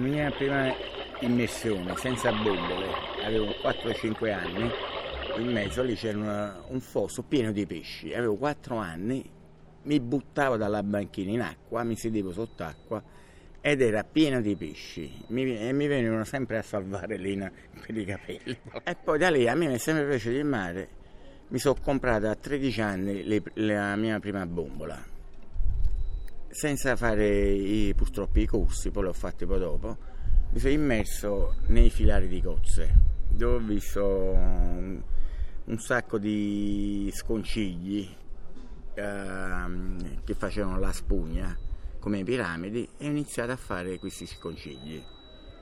mia prima immersione senza bombole, avevo 4-5 anni, in mezzo lì c'era una, un fosso pieno di pesci, avevo 4 anni, mi buttavo dalla banchina in acqua, mi sedevo sott'acqua ed era pieno di pesci mi, e mi venivano sempre a salvare lì per i capelli. E poi da lì a me mi è sempre piaciuto il mare, mi sono comprato a 13 anni le, la mia prima bombola, senza fare i, purtroppo i corsi, poi l'ho fatti poi dopo, mi sono immerso nei filari di cozze, dove ho visto un, un sacco di sconcigli eh, che facevano la spugna come piramidi e ho iniziato a fare questi sconcigli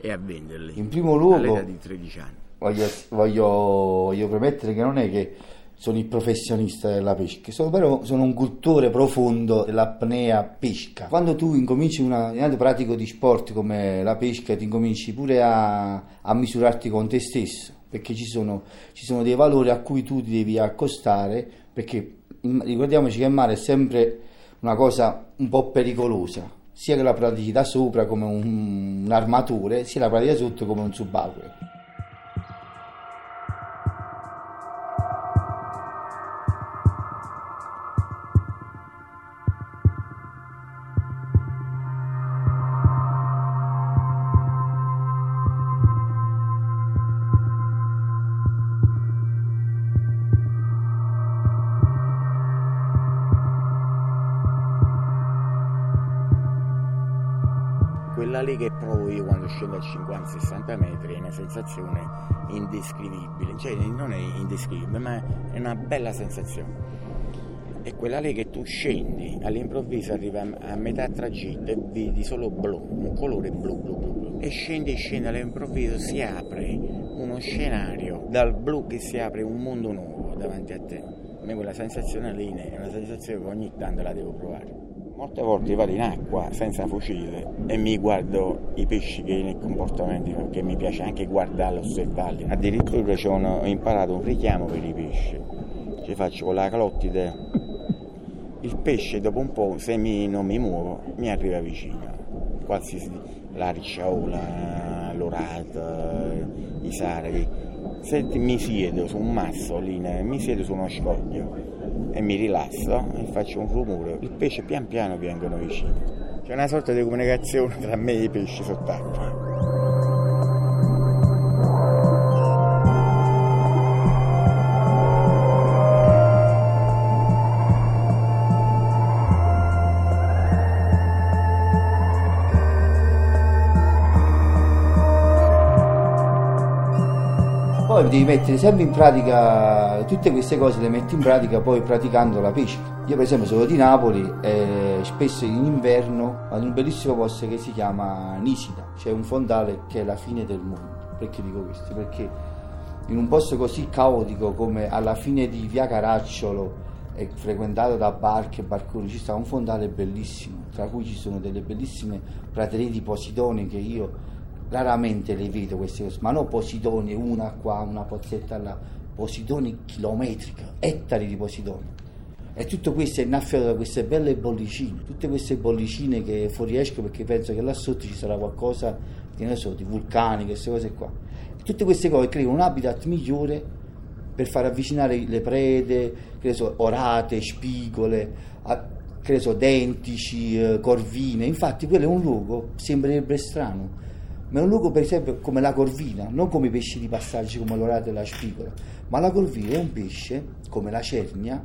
e a venderli. In primo luogo, all'età di 13 anni. Voglio, voglio, voglio premettere che non è che sono il professionista della pesca, sono, però sono un cultore profondo dell'apnea pesca. Quando tu incominci una, un pratico di sport come la pesca, ti incominci pure a, a misurarti con te stesso, perché ci sono, ci sono, dei valori a cui tu ti devi accostare, perché ricordiamoci che il mare è sempre una cosa un po' pericolosa, sia che la pratichi da sopra come un, un armatore, sia la pratichi da sotto come un subacqueo. Quella lì che provo io quando scendo a 50-60 metri è una sensazione indescrivibile, cioè non è indescrivibile, ma è una bella sensazione. È quella lì che tu scendi, all'improvviso arriva a metà tragitto e vedi solo blu, un colore blu, blu, blu, blu. E scendi e scendi, all'improvviso si apre uno scenario, dal blu che si apre un mondo nuovo davanti a te. A me quella sensazione lì è una sensazione che ogni tanto la devo provare. Molte volte vado in acqua senza fucile e mi guardo i pesci che nei comportamenti perché mi piace anche guardarli, osservarli. Addirittura ho imparato un richiamo per i pesci. Ci faccio con la calottide. Il pesce dopo un po', se mi, non mi muovo, mi arriva vicino. Qualsiasi la l'orata, i sardi. Se mi siedo su un masso lì, mi siedo su uno scoglio e mi rilasso e faccio un rumore, il pesce pian piano vengono vicino. C'è una sorta di comunicazione tra me e i pesci sott'acqua. poi devi mettere sempre in pratica tutte queste cose le metti in pratica poi praticando la pesca io per esempio sono di Napoli e spesso in inverno vado in un bellissimo posto che si chiama Nisida. C'è un fondale che è la fine del mondo. Perché dico questo? perché in un posto così caotico come alla fine di via Caracciolo e frequentato da barche e barconi ci sta un fondale bellissimo tra cui ci sono delle bellissime praterie di posidoni che io raramente le vedo queste cose, ma non posidoni, una qua, una pozzetta là, posidoni chilometriche, ettari di posidoni. E tutto questo è innaffiato da queste belle bollicine, tutte queste bollicine che fuoriescono perché penso che là sotto ci sarà qualcosa, che ne so, di vulcani, queste cose qua. E tutte queste cose creano un habitat migliore per far avvicinare le prede, che ne so, orate, spigole, a, che ne so, dentici, eh, corvine. Infatti quello è un luogo, sembrerebbe strano, ma è un luogo per esempio come la corvina, non come i pesci di passaggio come l'orate e la spigola, ma la corvina è un pesce come la cernia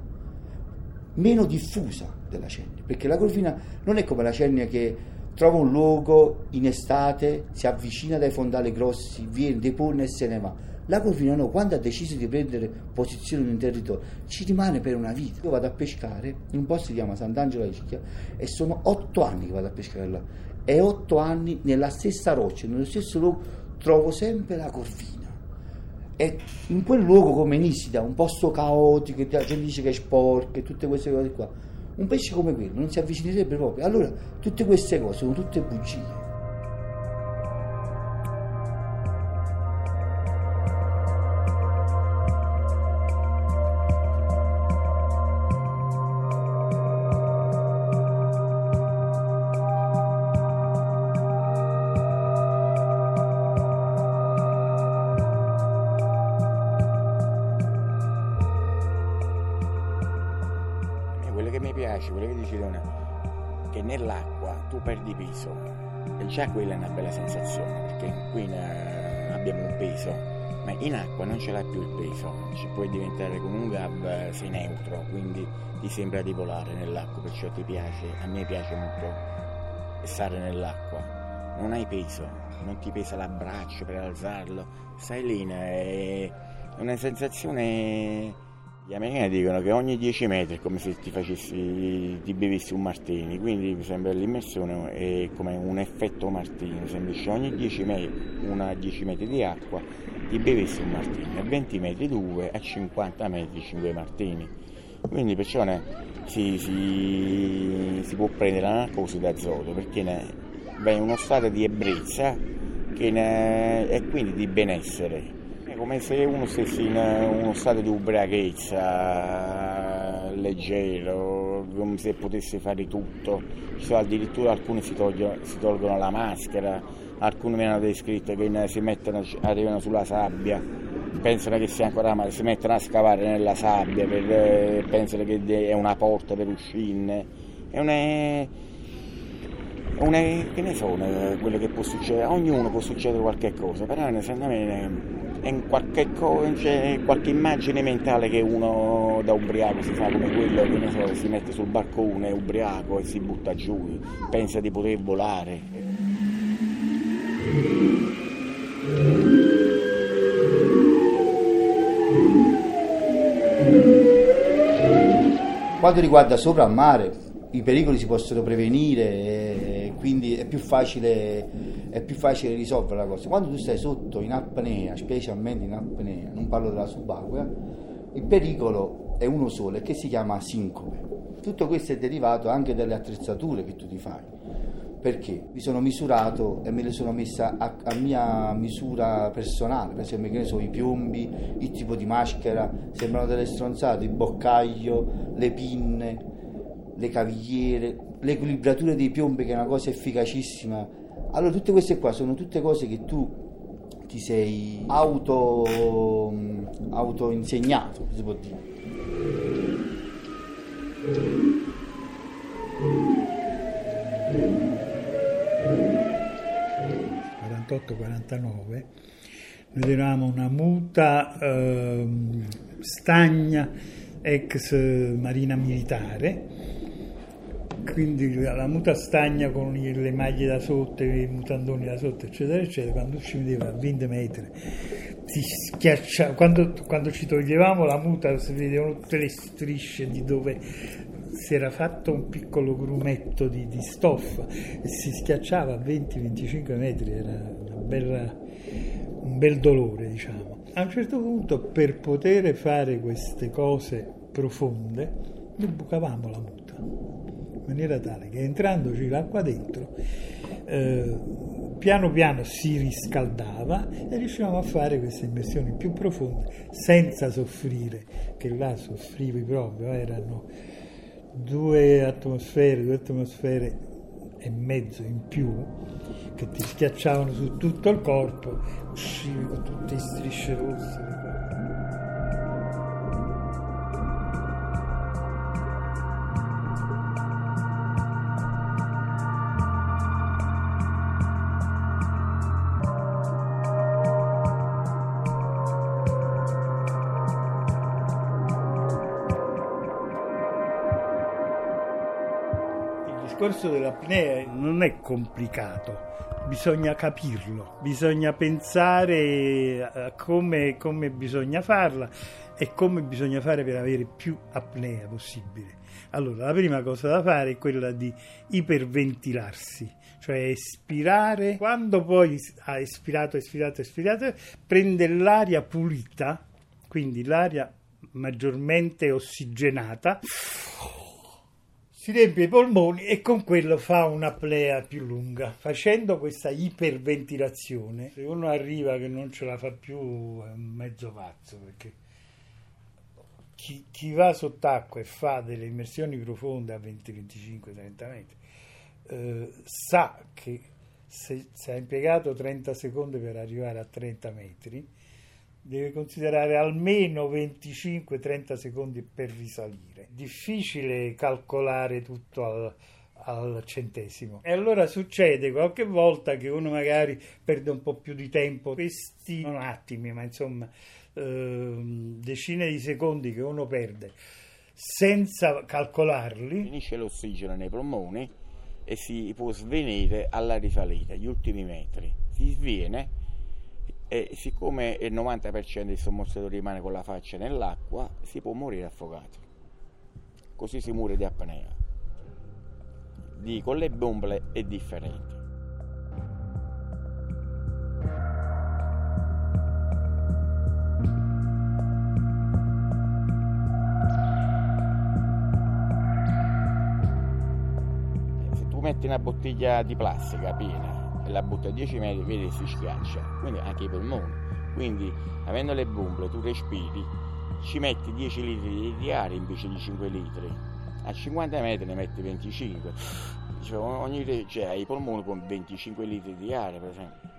meno diffusa della cernia, perché la corvina non è come la cernia che trova un luogo in estate, si avvicina dai fondali grossi, viene, depone e se ne va. La corvina no, quando ha deciso di prendere posizione in un territorio, ci rimane per una vita. Io vado a pescare in un posto che si chiama Sant'Angelo Ischia e sono otto anni che vado a pescare là e otto anni nella stessa roccia, nello stesso luogo, trovo sempre la corvina. E in quel luogo come Nisida, un posto caotico, la gente dice che è sporco e tutte queste cose qua, un pesce come quello non si avvicinerebbe proprio. Allora, tutte queste cose sono tutte bugie. Peso e già quella è una bella sensazione perché qui eh, abbiamo un peso ma in acqua non ce l'hai più il peso. Ci puoi diventare con un gab sei neutro quindi ti sembra di volare nell'acqua perciò ti piace a me piace molto stare nell'acqua. Non hai peso non ti pesa l'abbraccio per alzarlo. Stai lì è una sensazione gli americani dicono che ogni 10 metri è come se ti facessi, ti bevessi un martini, quindi mi sembra l'immersione è come un effetto martini, sembra che ogni 10 metri, una 10 metri di acqua ti bevessi un martini, a 20 metri 2, a 50 metri 5 martini. Quindi perciò ne, si, si, si, può prendere la narcosi d'azoto perché ne, va in uno stato di ebbrezza e quindi di benessere come se uno stesse in uno stato di ubriachezza leggero, come se potesse fare tutto. Cioè, addirittura alcuni si, togliono, si tolgono la maschera, alcuni mi hanno descritto che si mettono, arrivano sulla sabbia, pensano che sia ancora male, si mettono a scavare nella sabbia, per, eh, pensano che è una porta per uscirne. È una, una, che ne so, quello che può succedere, a ognuno può succedere qualche cosa, però secondo me in qualche, cioè, qualche immagine mentale che uno da ubriaco si fa come quello che so, si mette sul balcone ubriaco e si butta giù, pensa di poter volare. Quanto riguarda sopra al mare, i pericoli si possono prevenire e quindi è più facile è più facile risolvere la cosa. Quando tu stai sotto in apnea, specialmente in apnea, non parlo della subacquea, il pericolo è uno solo, che si chiama sincope. Tutto questo è derivato anche dalle attrezzature che tu ti fai. Perché mi sono misurato e me le sono messa a, a mia misura personale, per esempio che ne so, i piombi, il tipo di maschera, sembrano delle stronzate, il boccaglio, le pinne, le cavigliere, l'equilibratura dei piombi che è una cosa efficacissima allora tutte queste qua sono tutte cose che tu ti sei auto, auto insegnato, si può dire. ...48-49... ...noi eravamo una muta eh, stagna ex marina militare quindi la muta stagna con le maglie da sotto, i mutandoni da sotto, eccetera, eccetera, quando ci vedeva a 20 metri, si schiaccia, quando, quando ci toglievamo la muta si vedevano tutte le strisce di dove si era fatto un piccolo grumetto di, di stoffa e si schiacciava a 20-25 metri, era bella, un bel dolore, diciamo. A un certo punto, per poter fare queste cose profonde, noi bucavamo la muta maniera tale che entrandoci l'acqua dentro, eh, piano piano si riscaldava e riuscivamo a fare queste immersioni più profonde senza soffrire, che là soffrivi proprio, erano due atmosfere, due atmosfere e mezzo in più che ti schiacciavano su tutto il corpo, uscivi con tutte strisce rosse. Discorso dell'apnea non è complicato, bisogna capirlo, bisogna pensare a come, come bisogna farla e come bisogna fare per avere più apnea possibile. Allora, la prima cosa da fare è quella di iperventilarsi, cioè espirare. Quando poi ha espirato, espirato, espirato, prende l'aria pulita, quindi l'aria maggiormente ossigenata si riempie i polmoni e con quello fa una plea più lunga. Facendo questa iperventilazione, se uno arriva che non ce la fa più è un mezzo pazzo perché chi, chi va sott'acqua e fa delle immersioni profonde a 20, 25, 30 metri eh, sa che se, se ha impiegato 30 secondi per arrivare a 30 metri deve considerare almeno 25-30 secondi per risalire. Difficile calcolare tutto al, al centesimo. E allora succede qualche volta che uno magari perde un po' più di tempo, questi non attimi, ma insomma eh, decine di secondi che uno perde senza calcolarli. Finisce l'ossigeno nei polmoni e si può svenire alla risalita, gli ultimi metri. Si sviene e siccome il 90% dei sommozzatori rimane con la faccia nell'acqua, si può morire affogato. Così si muore di apnea. Di con le bombe è differente. Se tu metti una bottiglia di plastica piena la butta a 10 metri, vedi si schiaccia, quindi anche i polmoni. Quindi avendo le bombole tu respiri, ci metti 10 litri di aria invece di 5 litri. A 50 metri ne metti 25. Cioè, ogni, cioè, hai i polmoni con 25 litri di aria, per esempio.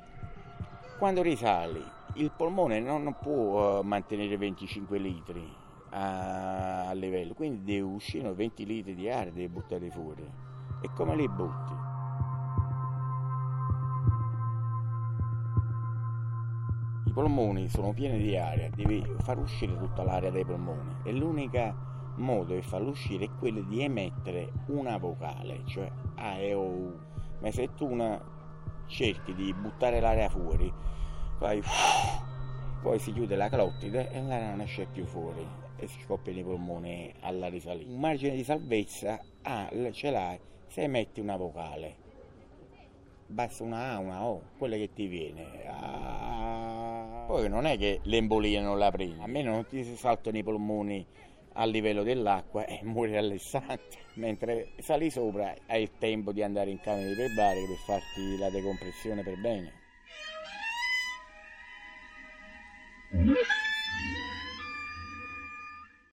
Quando risali, il polmone non può uh, mantenere 25 litri a, a livello, quindi deve uscire 20 litri di aria, deve buttare fuori. E come li butti? I polmoni sono pieni di aria, devi far uscire tutta l'aria dai polmoni e l'unica modo di farlo uscire è quello di emettere una vocale, cioè A, E, O. Ma se tu una, cerchi di buttare l'aria fuori, fai poi si chiude la calottide e l'aria non esce più fuori e si scoppiano i polmoni alla risalita. Un margine di salvezza ah, ce l'hai se emetti una vocale. Basta una A, una O, quella che ti viene. Ah, poi non è che l'embolia non la prendi, a me non ti saltano i polmoni a livello dell'acqua e muori all'istante, mentre sali sopra hai il tempo di andare in camera iperbarica per farti la decompressione per bene.